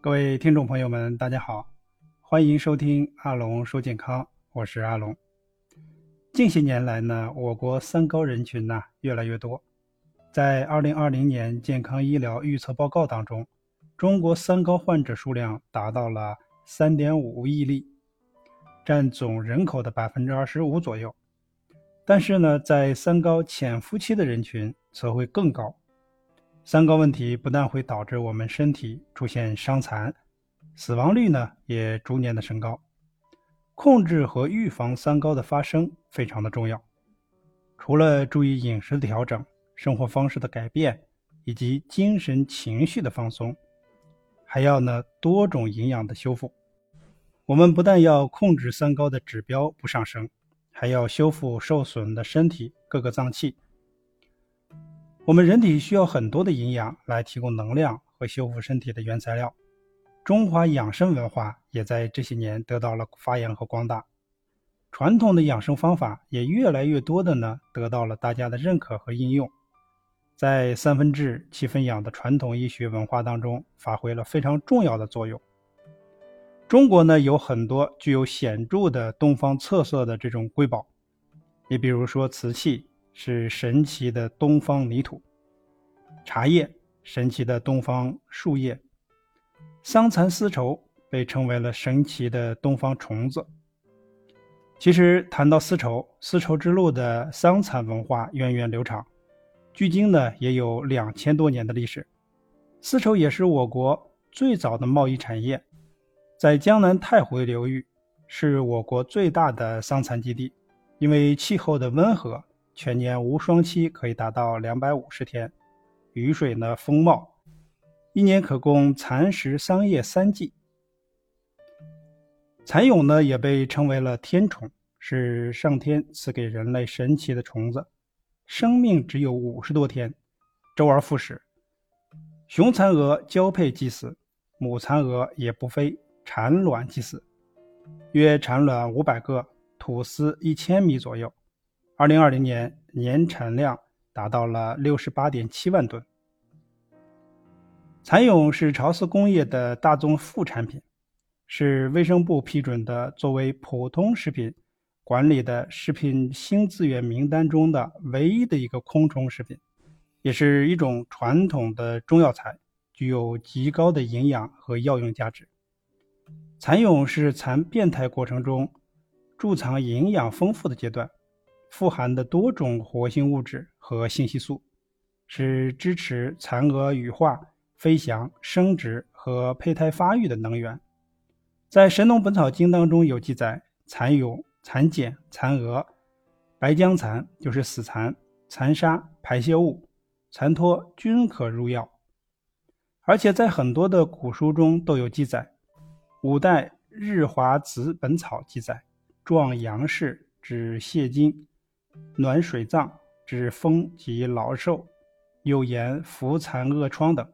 各位听众朋友们，大家好，欢迎收听阿龙说健康，我是阿龙。近些年来呢，我国三高人群呢越来越多，在二零二零年健康医疗预测报告当中，中国三高患者数量达到了三点五亿例，占总人口的百分之二十五左右。但是呢，在三高潜伏期的人群则会更高。三高问题不但会导致我们身体出现伤残，死亡率呢也逐年的升高。控制和预防三高的发生非常的重要。除了注意饮食的调整、生活方式的改变以及精神情绪的放松，还要呢多种营养的修复。我们不但要控制三高的指标不上升，还要修复受损的身体各个脏器。我们人体需要很多的营养来提供能量和修复身体的原材料。中华养生文化也在这些年得到了发扬和光大，传统的养生方法也越来越多的呢得到了大家的认可和应用，在三分治七分养的传统医学文化当中发挥了非常重要的作用。中国呢有很多具有显著的东方特色的这种瑰宝，你比如说瓷器。是神奇的东方泥土，茶叶神奇的东方树叶，桑蚕丝绸被称为了神奇的东方虫子。其实谈到丝绸，丝绸之路的桑蚕文化源远流长，距今呢也有两千多年的历史。丝绸也是我国最早的贸易产业，在江南太湖流域是我国最大的桑蚕基地，因为气候的温和。全年无霜期可以达到两百五十天，雨水呢丰茂，一年可供蚕食桑叶三季。蚕蛹呢也被称为了天虫，是上天赐给人类神奇的虫子，生命只有五十多天，周而复始。雄蚕蛾交配即死，母蚕蛾也不飞，产卵即死，约产卵五百个，吐丝一千米左右。二零二零年年产量达到了六十八点七万吨。蚕蛹是潮丝工业的大宗副产品，是卫生部批准的作为普通食品管理的食品新资源名单中的唯一的一个空虫食品，也是一种传统的中药材，具有极高的营养和药用价值。蚕蛹是蚕变态过程中贮藏营养丰富的阶段。富含的多种活性物质和信息素，是支持蚕蛾羽化、飞翔、生殖和胚胎发育的能源。在《神农本草经》当中有记载，蚕蛹、蚕茧、蚕蛾、白僵蚕就是死蚕、蚕沙、排泄物、蚕托均可入药。而且在很多的古书中都有记载。五代《日华子本草》记载，壮阳氏指泻精。暖水脏，治风及老寿，又言扶残恶疮等。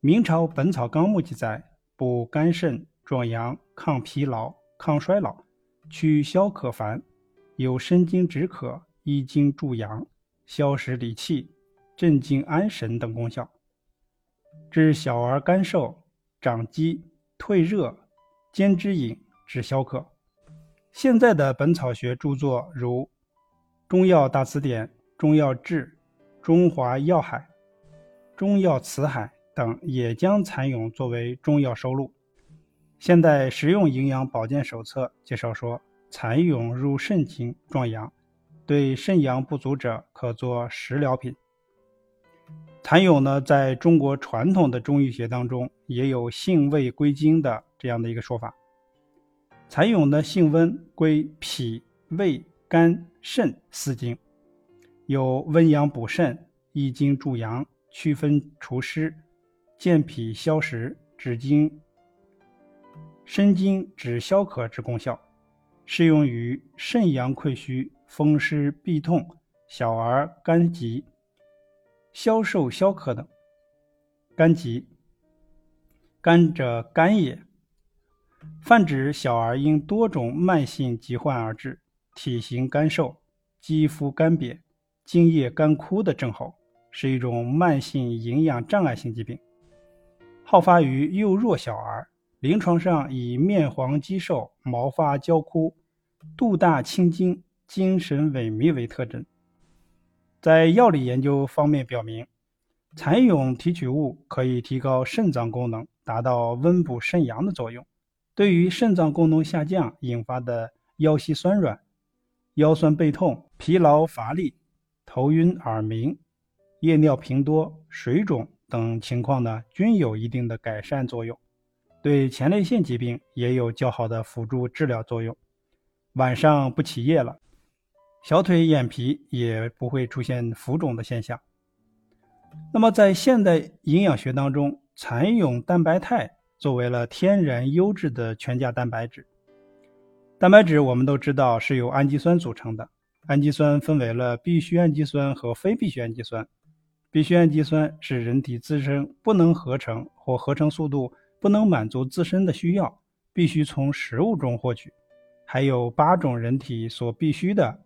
明朝《本草纲目》记载，补肝肾、壮阳、抗疲劳、抗衰老、去消渴烦，有生津止渴、益精助阳、消食理气、镇静安神等功效，治小儿干瘦、长肌、退热、兼之饮，治消渴。现在的本草学著作如。中药大词典、中药志、中华药海、中药词海等也将蚕蛹作为中药收录。现代食用营养保健手册介绍说，蚕蛹入肾经，壮阳，对肾阳不足者可做食疗品。蚕蛹呢，在中国传统的中医学当中也有性味归经的这样的一个说法。蚕蛹呢，性温，归脾、胃。肝、肾四经，有温阳补肾、益精助阳、祛风除湿、健脾消食、止惊、生津止消渴之功效，适用于肾阳亏虚、风湿痹痛、小儿肝疾、消瘦消渴等。肝疾，肝者肝也，泛指小儿因多种慢性疾患而致。体型干瘦、肌肤干瘪、精液干枯的症候，是一种慢性营养障碍性疾病。好发于幼弱小儿，临床上以面黄肌瘦、毛发焦枯、肚大青筋、精神萎靡为特征。在药理研究方面表明，蚕蛹提取物可以提高肾脏功能，达到温补肾阳的作用。对于肾脏功能下降引发的腰膝酸软、腰酸背痛、疲劳乏力、头晕耳鸣、夜尿频多、水肿等情况呢，均有一定的改善作用。对前列腺疾病也有较好的辅助治疗作用。晚上不起夜了。小腿眼皮也不会出现浮肿的现象。那么，在现代营养学当中，蚕蛹蛋白肽作为了天然优质的全价蛋白质。蛋白质我们都知道是由氨基酸组成的，氨基酸分为了必需氨基酸和非必需氨基酸。必需氨基酸是人体自身不能合成或合成速度不能满足自身的需要，必须从食物中获取。还有八种人体所必需的。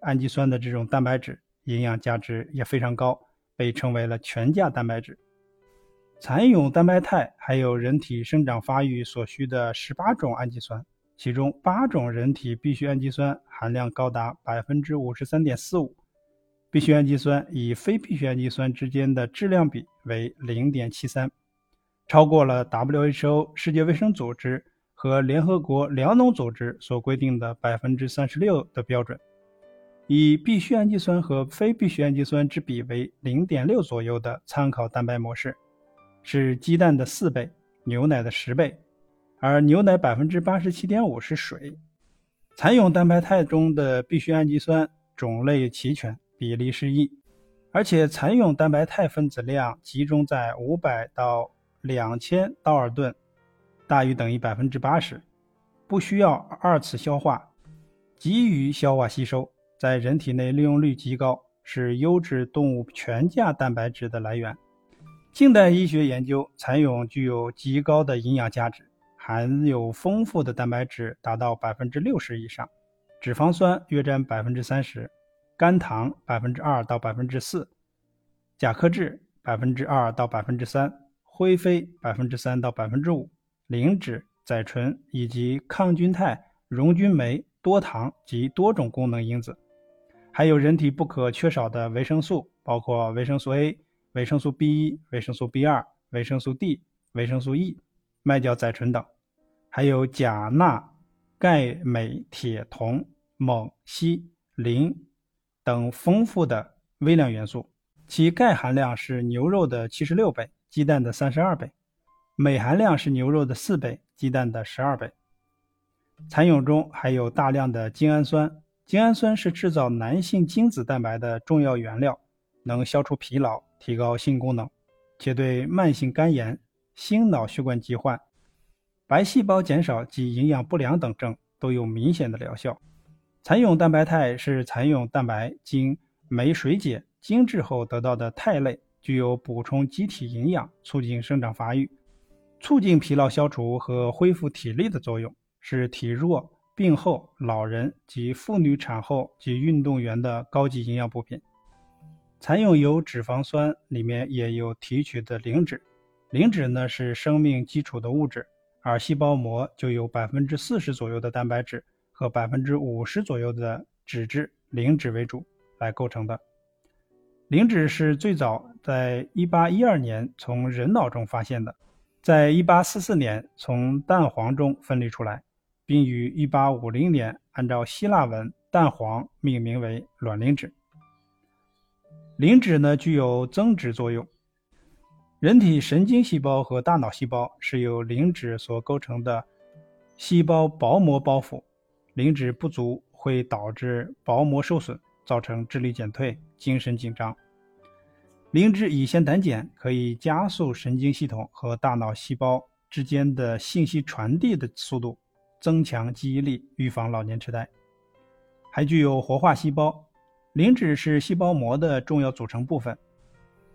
氨基酸的这种蛋白质营养价值也非常高，被称为了全价蛋白质。蚕蛹蛋白肽还有人体生长发育所需的十八种氨基酸，其中八种人体必需氨基酸含量高达百分之五十三点四五，必需氨基酸与非必需氨基酸之间的质量比为零点七三，超过了 WHO 世界卫生组织和联合国粮农组织所规定的百分之三十六的标准。以必需氨基酸和非必需氨基酸之比为零点六左右的参考蛋白模式，是鸡蛋的四倍，牛奶的十倍，而牛奶百分之八十七点五是水。蚕蛹蛋白肽中的必需氨基酸种类齐全，比例适宜，而且蚕蛹蛋白肽分子量集中在五百到两千道尔顿，大于等于百分之八十，不需要二次消化，急于消化吸收。在人体内利用率极高，是优质动物全价蛋白质的来源。近代医学研究，蚕蛹具有极高的营养价值，含有丰富的蛋白质达到百分之六十以上，脂肪酸约占百分之三十，甘糖百分之二到百分之四，甲壳质百分之二到百分之三，灰飞百分之三到百分之五，磷脂、甾醇以及抗菌肽、溶菌酶、多糖及多种功能因子。还有人体不可缺少的维生素，包括维生素 A、维生素 B1、维生素 B2、维生素 D、维生素 E、麦角甾醇等，还有钾、钠、钙、镁、铁、铜、锰、硒、磷等丰富的微量元素。其钙含量是牛肉的七十六倍，鸡蛋的三十二倍；镁含量是牛肉的四倍，鸡蛋的十二倍。蚕蛹中还有大量的精氨酸。精氨酸是制造男性精子蛋白的重要原料，能消除疲劳、提高性功能，且对慢性肝炎、心脑血管疾患、白细胞减少及营养不良等症都有明显的疗效。蚕蛹蛋白肽是蚕蛹蛋白经酶水解精制后得到的肽类，具有补充机体营养、促进生长发育、促进疲劳消除和恢复体力的作用，是体弱。病后、老人及妇女产后及运动员的高级营养补品。蚕蛹有脂肪酸，里面也有提取的磷脂。磷脂呢是生命基础的物质，而细胞膜就有百分之四十左右的蛋白质和百分之五十左右的脂质，磷脂为主来构成的。磷脂是最早在一八一二年从人脑中发现的，在一八四四年从蛋黄中分离出来。并于1850年按照希腊文“蛋黄”命名为卵磷脂。磷脂呢具有增殖作用。人体神经细胞和大脑细胞是由磷脂所构成的细胞薄膜包覆，磷脂不足会导致薄膜受损，造成智力减退、精神紧张。磷脂乙酰胆碱可以加速神经系统和大脑细胞之间的信息传递的速度。增强记忆力，预防老年痴呆，还具有活化细胞。磷脂是细胞膜的重要组成部分，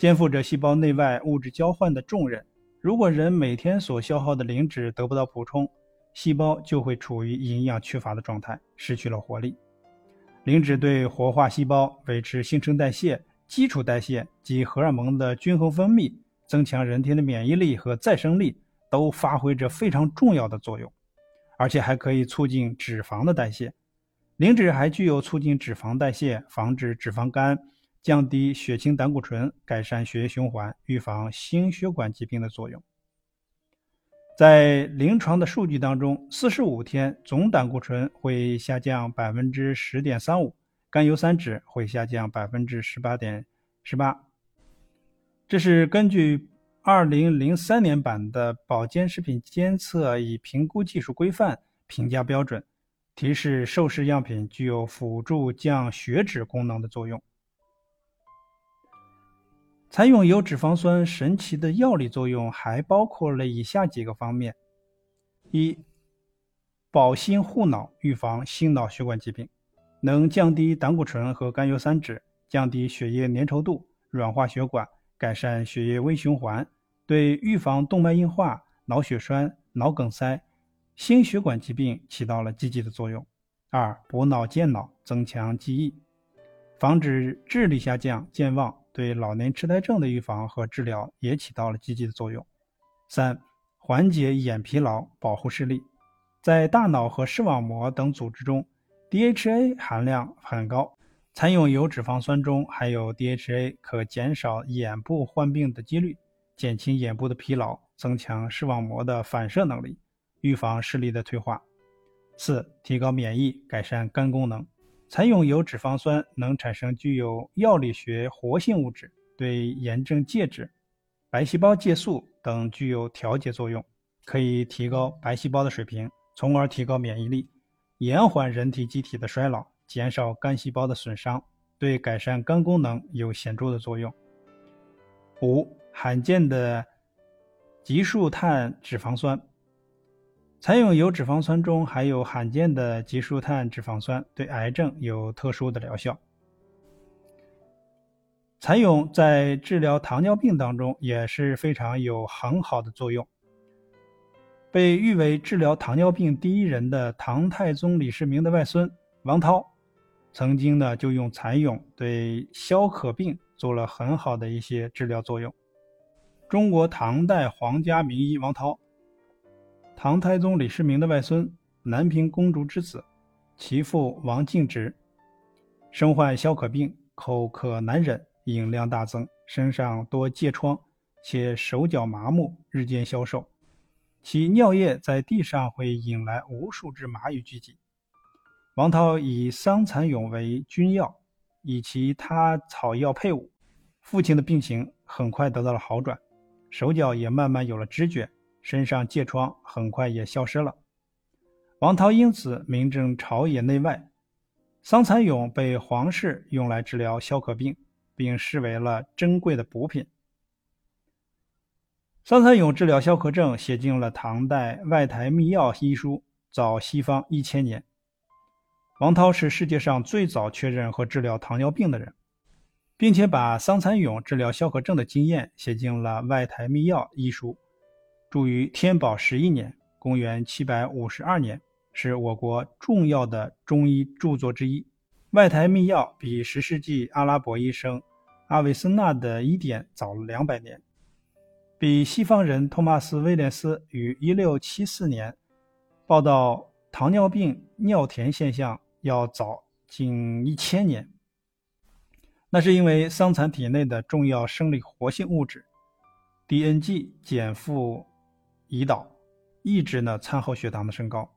肩负着细胞内外物质交换的重任。如果人每天所消耗的磷脂得不到补充，细胞就会处于营养缺乏的状态，失去了活力。磷脂对活化细胞、维持新陈代谢、基础代谢及荷尔蒙的均衡分泌、增强人体的免疫力和再生力，都发挥着非常重要的作用，而且还可以促进脂肪的代谢。磷脂还具有促进脂肪代谢、防止脂肪肝、降低血清胆固醇、改善血液循环、预防心血管疾病的作用。在临床的数据当中，四十五天总胆固醇会下降百分之十点三五，甘油三酯会下降百分之十八点十八。这是根据二零零三年版的保健食品监测与评估技术规范评价标准，提示受试样品具有辅助降血脂功能的作用。采用有脂肪酸神奇的药理作用还包括了以下几个方面：一、保心护脑，预防心脑血管疾病，能降低胆固醇和甘油三酯，降低血液粘稠度，软化血管，改善血液微循环，对预防动脉硬化、脑血栓、脑梗塞、心血管疾病起到了积极的作用。二、补脑健脑，增强记忆，防止智力下降、健忘。对老年痴呆症的预防和治疗也起到了积极的作用。三、缓解眼疲劳，保护视力。在大脑和视网膜等组织中，DHA 含量很高。采用油脂肪酸中含有 DHA，可减少眼部患病的几率，减轻眼部的疲劳，增强视网膜的反射能力，预防视力的退化。四、提高免疫，改善肝功能。蚕蛹有脂肪酸能产生具有药理学活性物质，对炎症介质、白细胞介素等具有调节作用，可以提高白细胞的水平，从而提高免疫力，延缓人体机体的衰老，减少肝细胞的损伤，对改善肝功能有显著的作用。五、罕见的极数碳脂肪酸。蚕蛹有脂肪酸中含有罕见的极数碳脂肪酸，对癌症有特殊的疗效。蚕蛹在治疗糖尿病当中也是非常有很好的作用。被誉为治疗糖尿病第一人的唐太宗李世民的外孙王涛，曾经呢就用蚕蛹对消渴病做了很好的一些治疗作用。中国唐代皇家名医王涛。唐太宗李世民的外孙，南平公主之子，其父王敬直，身患消渴病，口渴难忍，饮量大增，身上多疥疮，且手脚麻木，日渐消瘦。其尿液在地上会引来无数只蚂蚁聚集。王涛以桑蚕蛹为君药，以其他草药配伍，父亲的病情很快得到了好转，手脚也慢慢有了知觉。身上疥疮很快也消失了，王涛因此名震朝野内外。桑蚕蛹被皇室用来治疗消渴病，并视为了珍贵的补品。桑蚕蛹治疗消渴症写进了唐代《外台秘药》医书，早西方一千年。王涛是世界上最早确认和治疗糖尿病的人，并且把桑蚕蛹治疗消渴症的经验写进了《外台秘药》医书。著于天宝十一年（公元752年），是我国重要的中医著作之一。《外台秘要》比十世纪阿拉伯医生阿维森纳的医典早了两百年，比西方人托马斯·威廉斯于1674年报道糖尿病尿甜现象要早近一千年。那是因为桑蚕体内的重要生理活性物质 DNG 减负。胰岛抑制呢餐后血糖的升高。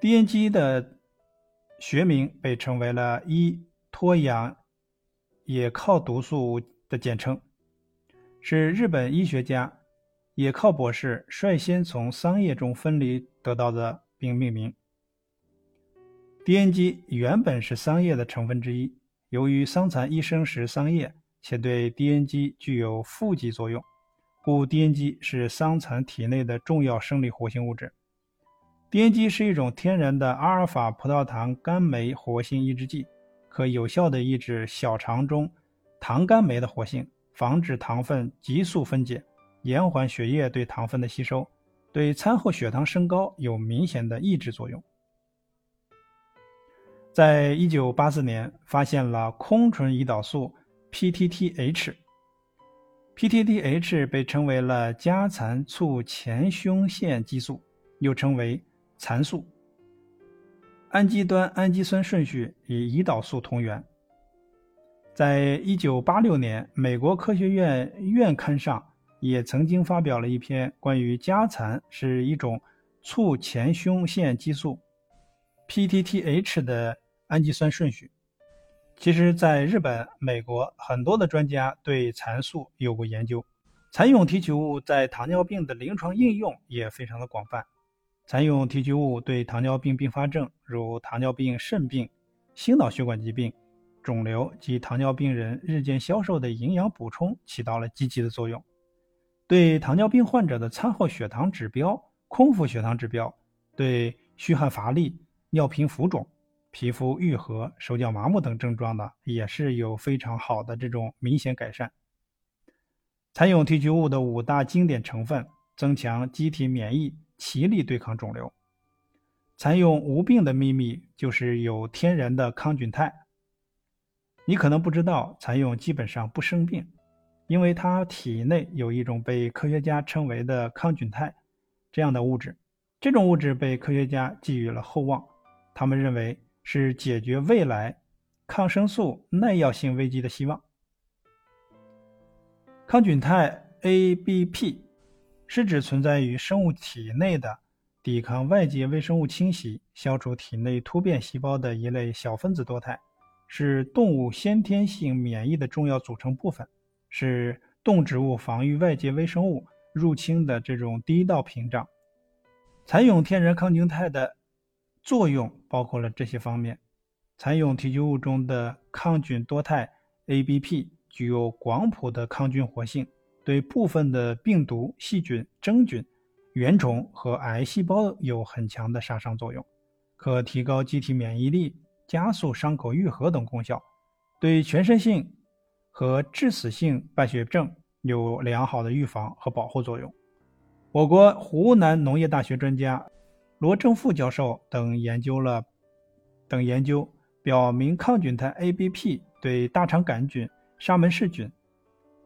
DNG 的学名被称为了一脱氧野靠毒素的简称，是日本医学家野靠博士率先从桑叶中分离得到的，并命名。DNG 原本是桑叶的成分之一，由于桑蚕一生食桑叶，且对 DNG 具有负极作用。故 DNG 是桑蚕体内的重要生理活性物质。DNG 是一种天然的阿尔法葡萄糖苷酶活性抑制剂，可有效地抑制小肠中糖苷酶的活性，防止糖分急速分解，延缓血液对糖分的吸收，对餐后血糖升高有明显的抑制作用。在一九八四年，发现了空醇胰岛素 PTTH。PTTH 被称为了家蚕促前胸腺激素，又称为蚕素。氨基端氨基酸顺序与胰岛素同源。在一九八六年，美国科学院院刊上也曾经发表了一篇关于家蚕是一种促前胸腺激素 （PTTH） 的氨基酸顺序。其实，在日本、美国，很多的专家对蚕素有过研究。蚕蛹提取物在糖尿病的临床应用也非常的广泛。蚕蛹提取物对糖尿病并发症，如糖尿病肾病、心脑血管疾病。肿瘤及糖尿病人日渐消瘦的营养补充起到了积极的作用，对糖尿病患者的餐后血糖指标、空腹血糖指标，对虚汗乏力、尿频浮肿、皮肤愈合、手脚麻木等症状的也是有非常好的这种明显改善。蚕蛹提取物的五大经典成分，增强机体免疫，齐力对抗肿瘤。蚕蛹无病的秘密就是有天然的抗菌肽。你可能不知道，蚕蛹基本上不生病，因为它体内有一种被科学家称为的抗菌肽这样的物质。这种物质被科学家寄予了厚望，他们认为是解决未来抗生素耐药性危机的希望。抗菌肽 ABP 是指存在于生物体内的、抵抗外界微生物侵袭、消除体内突变细胞的一类小分子多肽。是动物先天性免疫的重要组成部分，是动植物防御外界微生物入侵的这种第一道屏障。蚕蛹天然抗菌肽的作用包括了这些方面：蚕蛹提取物中的抗菌多肽 ABP 具有广谱的抗菌活性，对部分的病毒、细菌、真菌、原虫和癌细胞有很强的杀伤作用，可提高机体免疫力。加速伤口愈合等功效，对全身性和致死性败血症有良好的预防和保护作用。我国湖南农业大学专家罗正富教授等研究了等研究表明，抗菌肽 ABP 对大肠杆菌、沙门氏菌、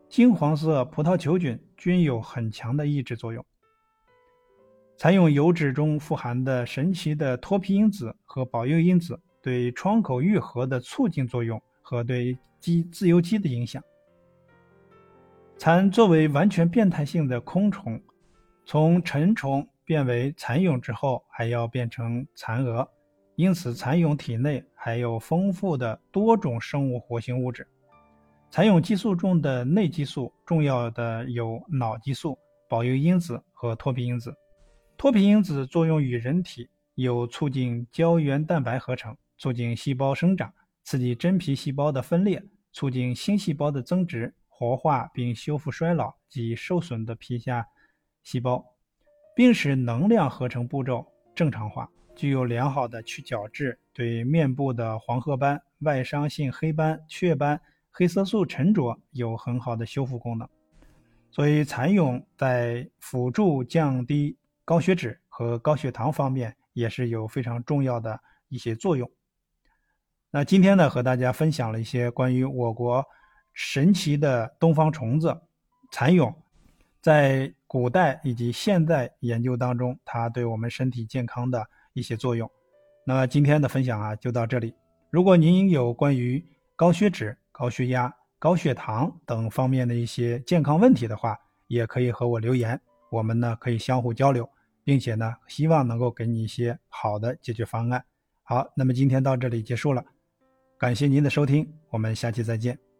金黄色葡萄球菌均有很强的抑制作用。蚕蛹油脂中富含的神奇的脱皮因子和保佑因子。对窗口愈合的促进作用和对肌自由基的影响。蚕作为完全变态性的空虫，从成虫变为蚕蛹之后，还要变成蚕蛾，因此蚕蛹体内还有丰富的多种生物活性物质。蚕蛹激素中的内激素，重要的有脑激素、保佑因子和脱皮因子。脱皮因子作用于人体，有促进胶原蛋白合成。促进细胞生长，刺激真皮细胞的分裂，促进新细胞的增殖，活化并修复衰老及受损的皮下细胞，并使能量合成步骤正常化。具有良好的去角质，对面部的黄褐斑、外伤性黑斑、雀斑、黑色素沉着有很好的修复功能。所以，蚕蛹在辅助降低高血脂和高血糖方面也是有非常重要的一些作用。那今天呢，和大家分享了一些关于我国神奇的东方虫子蚕蛹，在古代以及现代研究当中，它对我们身体健康的一些作用。那今天的分享啊，就到这里。如果您有关于高血脂、高血压、高血糖等方面的一些健康问题的话，也可以和我留言，我们呢可以相互交流，并且呢，希望能够给你一些好的解决方案。好，那么今天到这里结束了。感谢您的收听，我们下期再见。